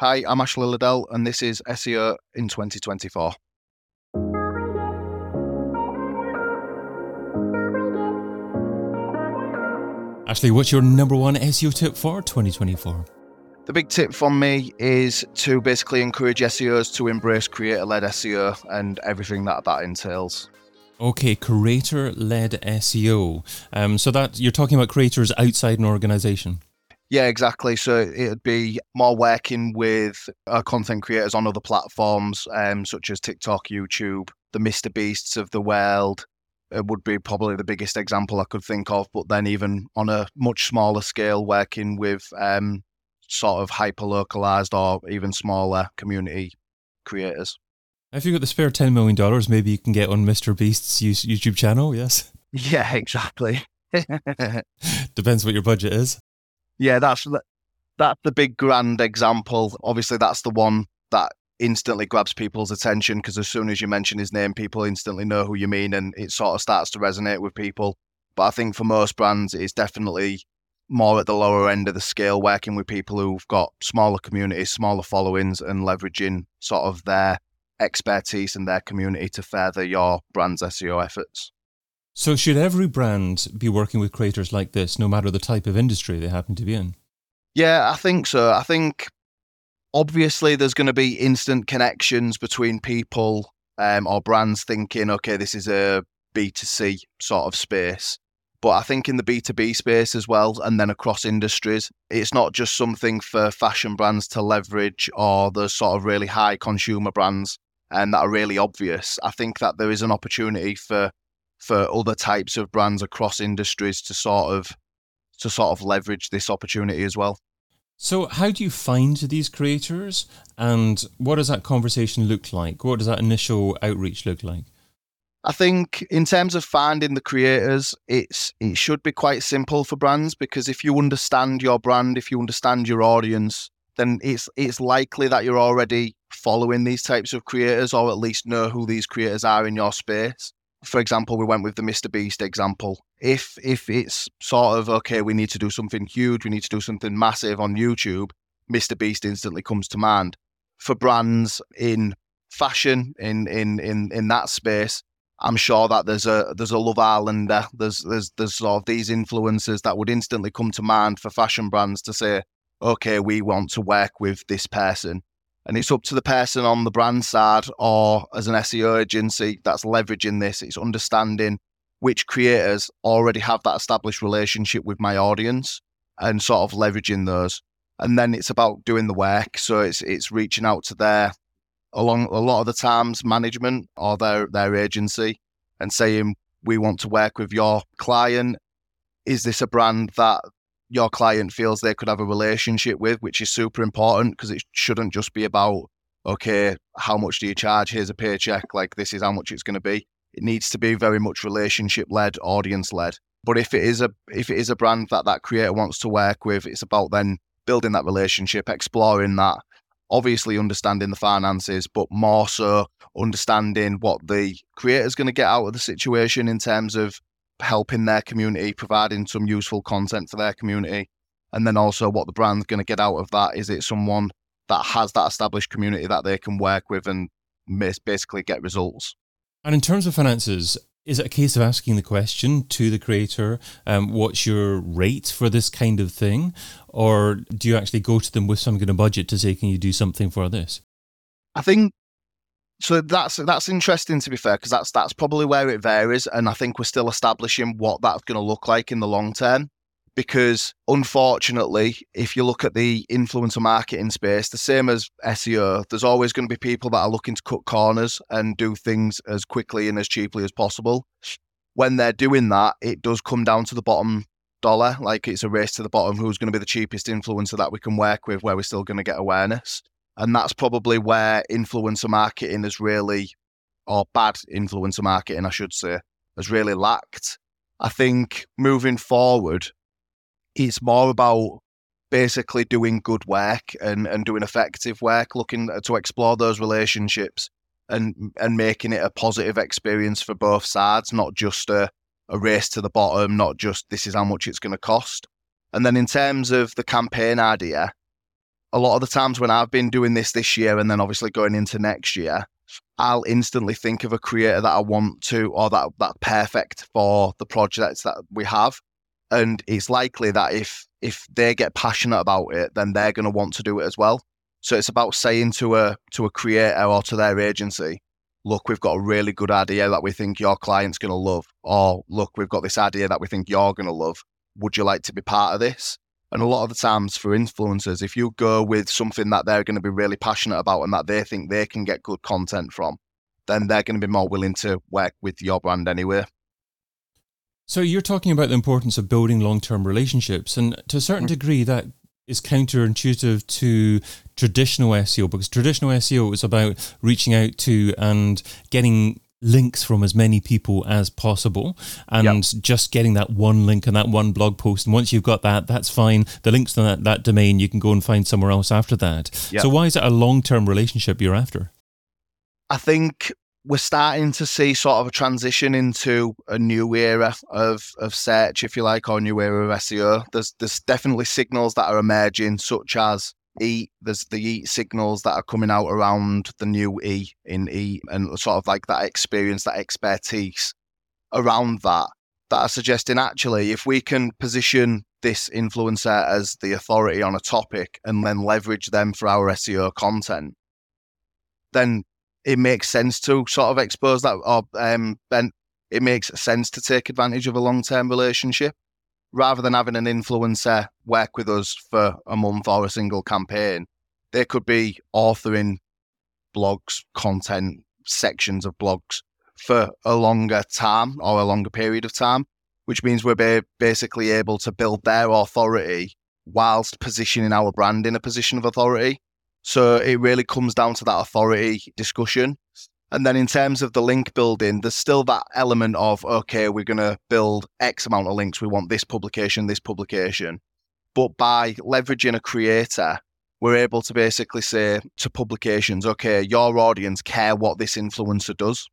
Hi, I'm Ashley Liddell, and this is SEO in 2024. Ashley, what's your number one SEO tip for 2024? The big tip from me is to basically encourage SEOs to embrace creator led SEO and everything that that entails. Okay, creator led SEO. Um, so that you're talking about creators outside an organization. Yeah, exactly. So it'd be more working with uh, content creators on other platforms, um, such as TikTok, YouTube, the Mr. Beasts of the world. It would be probably the biggest example I could think of. But then, even on a much smaller scale, working with um, sort of hyper localized or even smaller community creators. If you've got the spare $10 million, maybe you can get on Mr. Beast's YouTube channel, yes? Yeah, exactly. Depends what your budget is yeah, that's that's the big grand example. Obviously, that's the one that instantly grabs people's attention because as soon as you mention his name, people instantly know who you mean, and it sort of starts to resonate with people. But I think for most brands, it's definitely more at the lower end of the scale, working with people who've got smaller communities, smaller followings, and leveraging sort of their expertise and their community to further your brand's SEO efforts. So, should every brand be working with creators like this, no matter the type of industry they happen to be in? Yeah, I think so. I think obviously there's going to be instant connections between people um, or brands thinking, okay, this is a B2C sort of space. But I think in the B2B space as well, and then across industries, it's not just something for fashion brands to leverage or the sort of really high consumer brands and that are really obvious. I think that there is an opportunity for for other types of brands across industries to sort of to sort of leverage this opportunity as well. So, how do you find these creators, and what does that conversation look like? What does that initial outreach look like? I think in terms of finding the creators, it's it should be quite simple for brands because if you understand your brand, if you understand your audience, then it's it's likely that you're already following these types of creators or at least know who these creators are in your space for example, we went with the Mr. Beast example. If if it's sort of okay, we need to do something huge, we need to do something massive on YouTube, Mr. Beast instantly comes to mind. For brands in fashion, in in in in that space, I'm sure that there's a there's a Love Islander, there's there's there's sort of these influencers that would instantly come to mind for fashion brands to say, okay, we want to work with this person. And it's up to the person on the brand side or as an SEO agency that's leveraging this. It's understanding which creators already have that established relationship with my audience and sort of leveraging those. And then it's about doing the work. So it's it's reaching out to their along a lot of the times management or their their agency and saying we want to work with your client. Is this a brand that your client feels they could have a relationship with, which is super important because it shouldn't just be about, okay, how much do you charge? Here's a paycheck. Like, this is how much it's going to be. It needs to be very much relationship led, audience led. But if it is a if it is a brand that that creator wants to work with, it's about then building that relationship, exploring that, obviously understanding the finances, but more so understanding what the creator is going to get out of the situation in terms of helping their community, providing some useful content for their community. And then also what the brand's going to get out of that. Is it someone that has that established community that they can work with and basically get results? And in terms of finances, is it a case of asking the question to the creator, um, what's your rate for this kind of thing? Or do you actually go to them with some kind of budget to say, can you do something for this? I think so that's that's interesting to be fair because that's that's probably where it varies, and I think we're still establishing what that's going to look like in the long term. Because unfortunately, if you look at the influencer marketing space, the same as SEO, there's always going to be people that are looking to cut corners and do things as quickly and as cheaply as possible. When they're doing that, it does come down to the bottom dollar. Like it's a race to the bottom who's going to be the cheapest influencer that we can work with, where we're still going to get awareness. And that's probably where influencer marketing has really, or bad influencer marketing, I should say, has really lacked. I think moving forward, it's more about basically doing good work and, and doing effective work, looking to explore those relationships and and making it a positive experience for both sides, not just a, a race to the bottom, not just this is how much it's going to cost. And then in terms of the campaign idea, a lot of the times when I've been doing this this year and then obviously going into next year, I'll instantly think of a creator that I want to or that that perfect for the projects that we have. And it's likely that if if they get passionate about it, then they're going to want to do it as well. So it's about saying to a to a creator or to their agency, look, we've got a really good idea that we think your client's going to love, or look, we've got this idea that we think you're going to love. Would you like to be part of this? And a lot of the times for influencers, if you go with something that they're going to be really passionate about and that they think they can get good content from, then they're going to be more willing to work with your brand anyway. So you're talking about the importance of building long-term relationships, and to a certain mm-hmm. degree, that is counterintuitive to traditional SEO because traditional SEO is about reaching out to and getting links from as many people as possible. And yep. just getting that one link and that one blog post and once you've got that that's fine. The links to that, that domain you can go and find somewhere else after that. Yep. so why is it a long-term relationship you're after? I think we're starting to see sort of a transition into a new era of of search if you like or a new era of seo there's there's definitely signals that are emerging such as E. There's the E signals that are coming out around the new E in E, and sort of like that experience, that expertise around that. That are suggesting actually, if we can position this influencer as the authority on a topic and then leverage them for our SEO content, then it makes sense to sort of expose that, or um, then it makes sense to take advantage of a long term relationship rather than having an influencer work with us for a month or a single campaign, they could be authoring blogs, content, sections of blogs for a longer time or a longer period of time, which means we're basically able to build their authority whilst positioning our brand in a position of authority. So it really comes down to that authority discussion. And then in terms of the link building, there's still that element of, okay, we're going to build X amount of links. We want this publication, this publication. But by leveraging a creator, we're able to basically say to publications, okay, your audience care what this influencer does.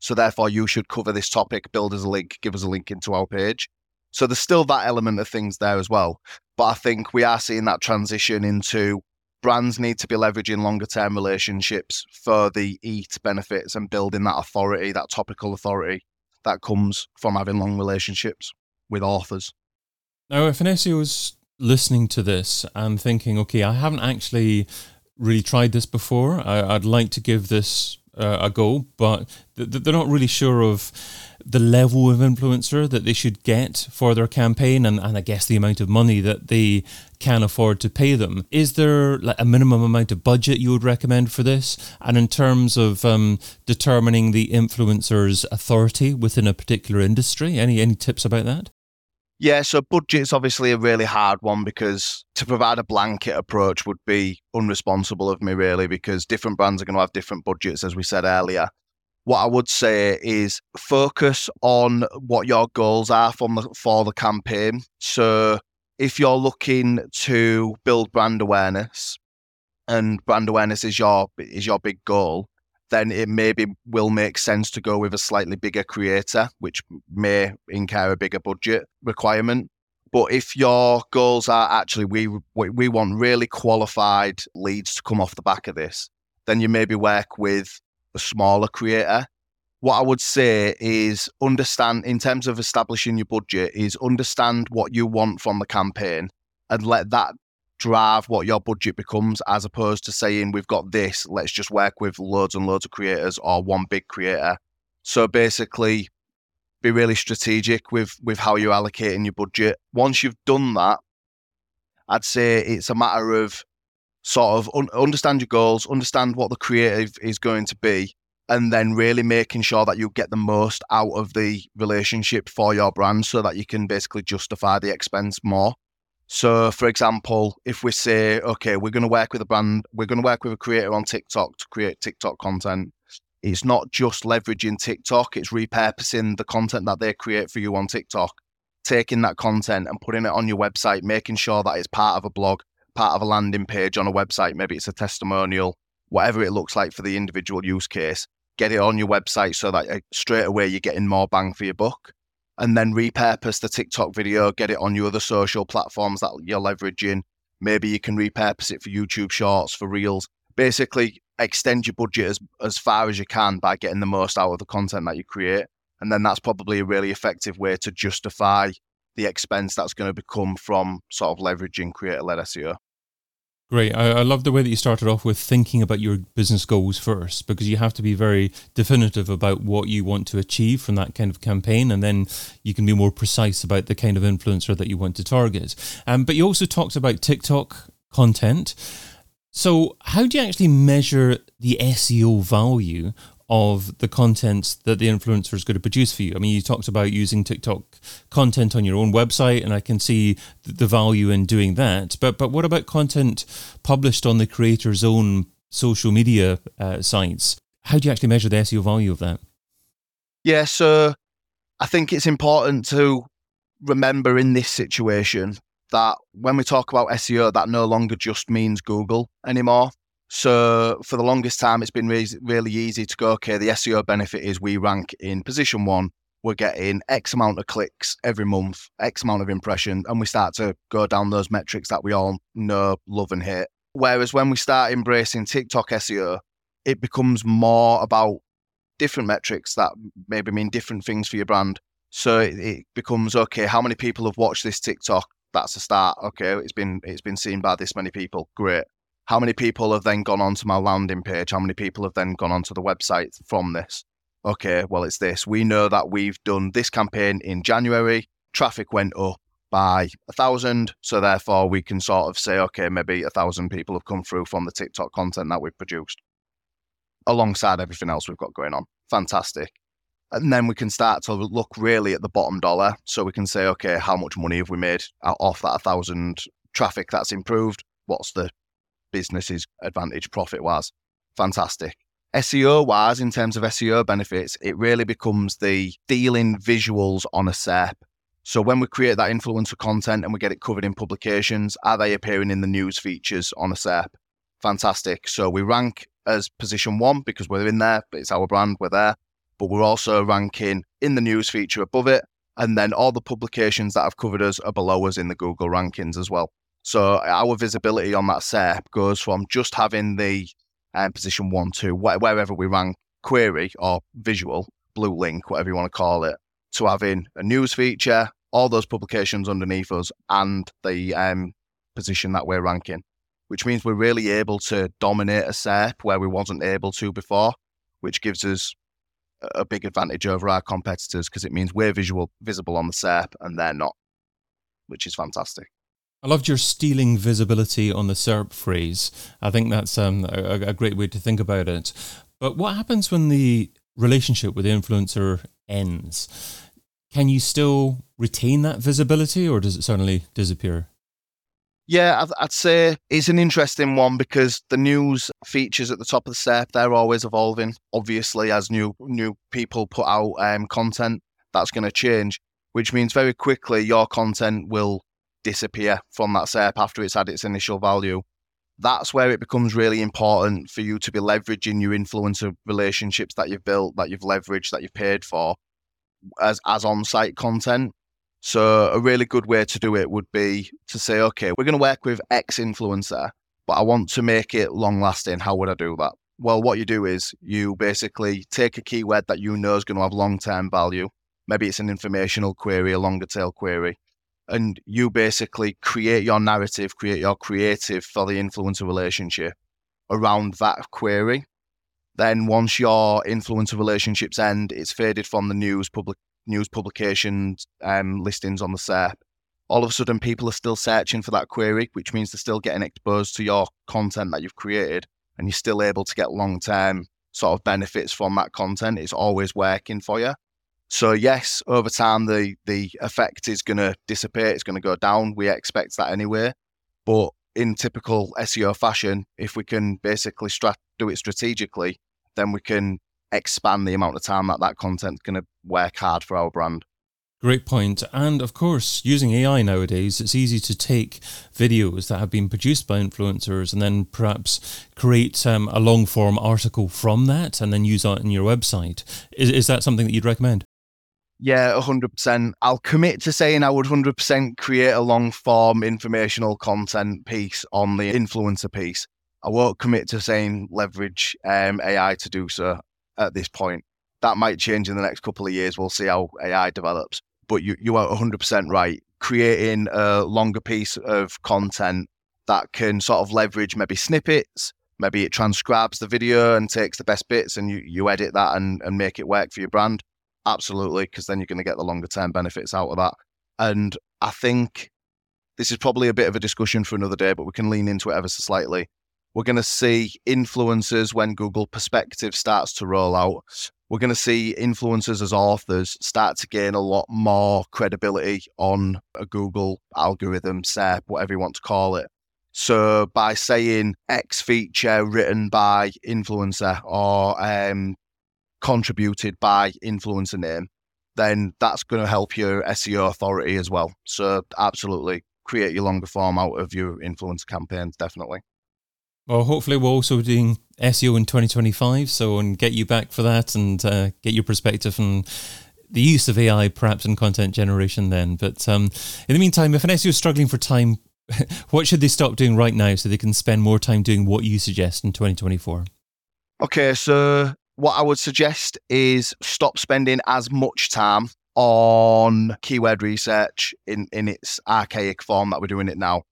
So therefore, you should cover this topic, build us a link, give us a link into our page. So there's still that element of things there as well. But I think we are seeing that transition into brands need to be leveraging longer term relationships for the EAT benefits and building that authority, that topical authority that comes from having long relationships with authors. Now, if an SEO is listening to this and thinking, okay, I haven't actually really tried this before, I, would like to give this uh, a go, but they're not really sure of the level of influencer that they should get for their campaign and, and I guess the amount of money that they can afford to pay them. Is there like a minimum amount of budget you would recommend for this? And in terms of um, determining the influencer's authority within a particular industry, any any tips about that? Yeah, so budget's obviously a really hard one because to provide a blanket approach would be unresponsible of me, really, because different brands are going to have different budgets, as we said earlier. What I would say is focus on what your goals are from the, for the campaign. So if you're looking to build brand awareness, and brand awareness is your is your big goal, then it maybe will make sense to go with a slightly bigger creator, which may incur a bigger budget requirement. But if your goals are actually we we want really qualified leads to come off the back of this, then you maybe work with a smaller creator. What I would say is understand in terms of establishing your budget is understand what you want from the campaign and let that drive what your budget becomes as opposed to saying we've got this let's just work with loads and loads of creators or one big creator. So basically be really strategic with with how you're allocating your budget. Once you've done that i'd say it's a matter of sort of un- understand your goals understand what the creative is going to be and then really making sure that you get the most out of the relationship for your brand so that you can basically justify the expense more so, for example, if we say, okay, we're going to work with a brand, we're going to work with a creator on TikTok to create TikTok content, it's not just leveraging TikTok, it's repurposing the content that they create for you on TikTok, taking that content and putting it on your website, making sure that it's part of a blog, part of a landing page on a website, maybe it's a testimonial, whatever it looks like for the individual use case. Get it on your website so that uh, straight away you're getting more bang for your buck and then repurpose the TikTok video, get it on your other social platforms that you're leveraging, Maybe you can repurpose it for YouTube shorts, for reels. Basically, extend your budget as, as far as you can by getting the most out of the content that you create. And then that's probably a really effective way to justify the expense that's going to become from sort of leveraging creator led SEO. Great. I, I, love the way that you started off with thinking about your business goals first, because you have to be very definitive about what you want to achieve from that kind of campaign, and then you can be more precise about the kind of influencer that you want to target. Um, but you also talked about TikTok content. So, how do you actually measure the SEO value of the content that the influencer is going to produce for you. I mean, you talked about using TikTok content on your own website, and I can see the value in doing that. But but what about content published on the creator's own social media uh, sites? How do you actually measure the SEO value of that? Yeah, so I think it's important to remember in this situation that when we talk about SEO, that no longer just means Google anymore. So for the longest time, it's been really, really easy to go, okay, the SEO benefit is we rank in position one. We're getting X amount of clicks every month, X amount of impressions, and we start to go down those metrics that we all know, love, and hate. Whereas when we start embracing TikTok SEO, it becomes more about different metrics that maybe mean different things for your brand. So it, it becomes okay. How many people have watched this TikTok? That's a start. Okay, it's been it's been seen by this many people. Great how many people have then gone onto my landing page? How many people have then gone onto the website from this? Okay, well, it's this. We know that we've done this campaign in January. Traffic went up by a thousand. So therefore, we can sort of say, okay, maybe a thousand people have come through from the TikTok content that we've produced alongside everything else we've got going on. Fantastic. And then we can start to look really at the bottom dollar. So we can say, okay, how much money have we made off that a thousand traffic that's improved? What's the business's advantage profit wise. Fantastic. SEO wise, in terms of SEO benefits, it really becomes the dealing visuals on a SERP. So when we create that influencer content and we get it covered in publications, are they appearing in the news features on a SERP? Fantastic. So we rank as position one because we're in there, but it's our brand, we're there. But we're also ranking in the news feature above it. And then all the publications that have covered us are below us in the Google rankings as well. So our visibility on that SERP goes from just having the um, position one to wherever we rank query or visual, blue link, whatever you want to call it, to having a news feature, all those publications underneath us, and the um, position that we're ranking, which means we're really able to dominate a SERP where we wasn't able to before, which gives us a big advantage over our competitors because it means we're visual visible on the SERP and they're not, which is fantastic. I loved your stealing visibility on the SERP phrase. I think that's um, a, a, great way to think about it. But what happens when the relationship with the influencer ends? Can you still retain that visibility or does it suddenly disappear? Yeah, I'd say it's an interesting one because the news features at the top of the SERP, they're always evolving. Obviously, as new new people put out um, content, that's going to change, which means very quickly your content will disappear from that SERP after it's had its initial value. That's where it becomes really important for you to be leveraging your influencer relationships that you've built, that you've leveraged, that you've paid for as, as on site content. So, a really good way to do it would be to say, okay, we're going to work with X influencer, but I want to make it long lasting. How would I do that? Well, what you do is you basically take a keyword that you know is going to have long term value. Maybe it's an informational query, a longer tail query and you basically create your narrative, create your creative for the influencer relationship around that query. Then once your influencer relationships end, it's faded from the news public news publications um, listings on the SERP. All of a sudden, people are still searching for that query, which means they're still getting exposed to your content that you've created, and you're still able to get long term sort of benefits from that content. It's always working for you. So yes, over time the the effect is going to dissipate. It's going to go down. We expect that anyway. But in typical SEO fashion, if we can basically strat- do it strategically, then we can expand the amount of time that that content's going to work hard for our brand. Great point. And of course, using AI nowadays, it's easy to take videos that have been produced by influencers and then perhaps create um, a long form article from that and then use that in your website. Is, is that something that you'd recommend? Yeah, 100%. I'll commit to saying I would 100% create a long form informational content piece on the influencer piece. I won't commit to saying leverage um, AI to do so at this point. That might change in the next couple of years. We'll see how AI develops. But you, you are 100% right. Creating a longer piece of content that can sort of leverage maybe snippets, maybe it transcribes the video and takes the best bits and you, you edit that and, and make it work for your brand Absolutely, because then you're going to get the longer term benefits out of that. And I think this is probably a bit of a discussion for another day, but we can lean into it ever so slightly. We're going to see influencers when Google Perspective starts to roll out. We're going to see influencers as authors start to gain a lot more credibility on a Google algorithm, SERP, whatever you want to call it. So by saying X feature written by influencer or um, contributed by influencer name, then that's going to help your SEO authority as well. So absolutely create your longer form out of your influencer campaigns, definitely. Well, hopefully we're also doing SEO in 2025, so and get you back for that and uh, get your perspective and the use of AI perhaps in content generation then. But um, in the meantime, if an SEO is struggling for time, what should they stop doing right now so they can spend more time doing what you suggest in 2024? Okay, so what I would suggest is stop spending as much time on keyword research in, in its archaic form that we're doing it now.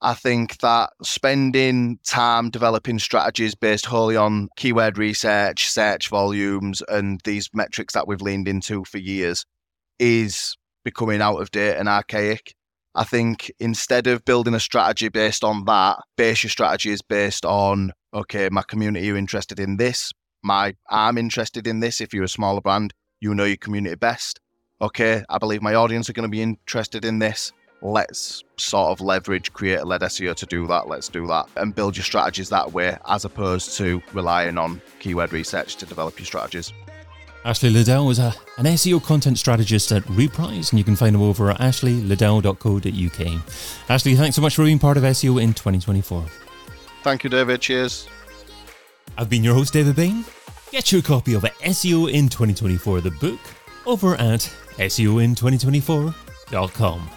I think that spending time developing strategies based wholly on keyword research, search volumes, and these metrics that we've leaned into for years is becoming out of date and archaic. I think instead of building a strategy based on that, base your strategies based on okay, my community are interested in this, my I'm interested in this. If you're a smaller brand, you know your community best. Okay, I believe my audience are going to be interested in this. Let's sort of leverage creator led SEO to do that. Let's do that and build your strategies that way as opposed to relying on keyword research to develop your strategies. Ashley Liddell is a, an SEO content strategist at Reprise, and you can find him over at ashleyliddell.co.uk. Ashley, thanks so much for being part of SEO in 2024. Thank you, David. Cheers. I've been your host, David Bain. Get your copy of SEO in 2024, the book, over at SEOin2024.com.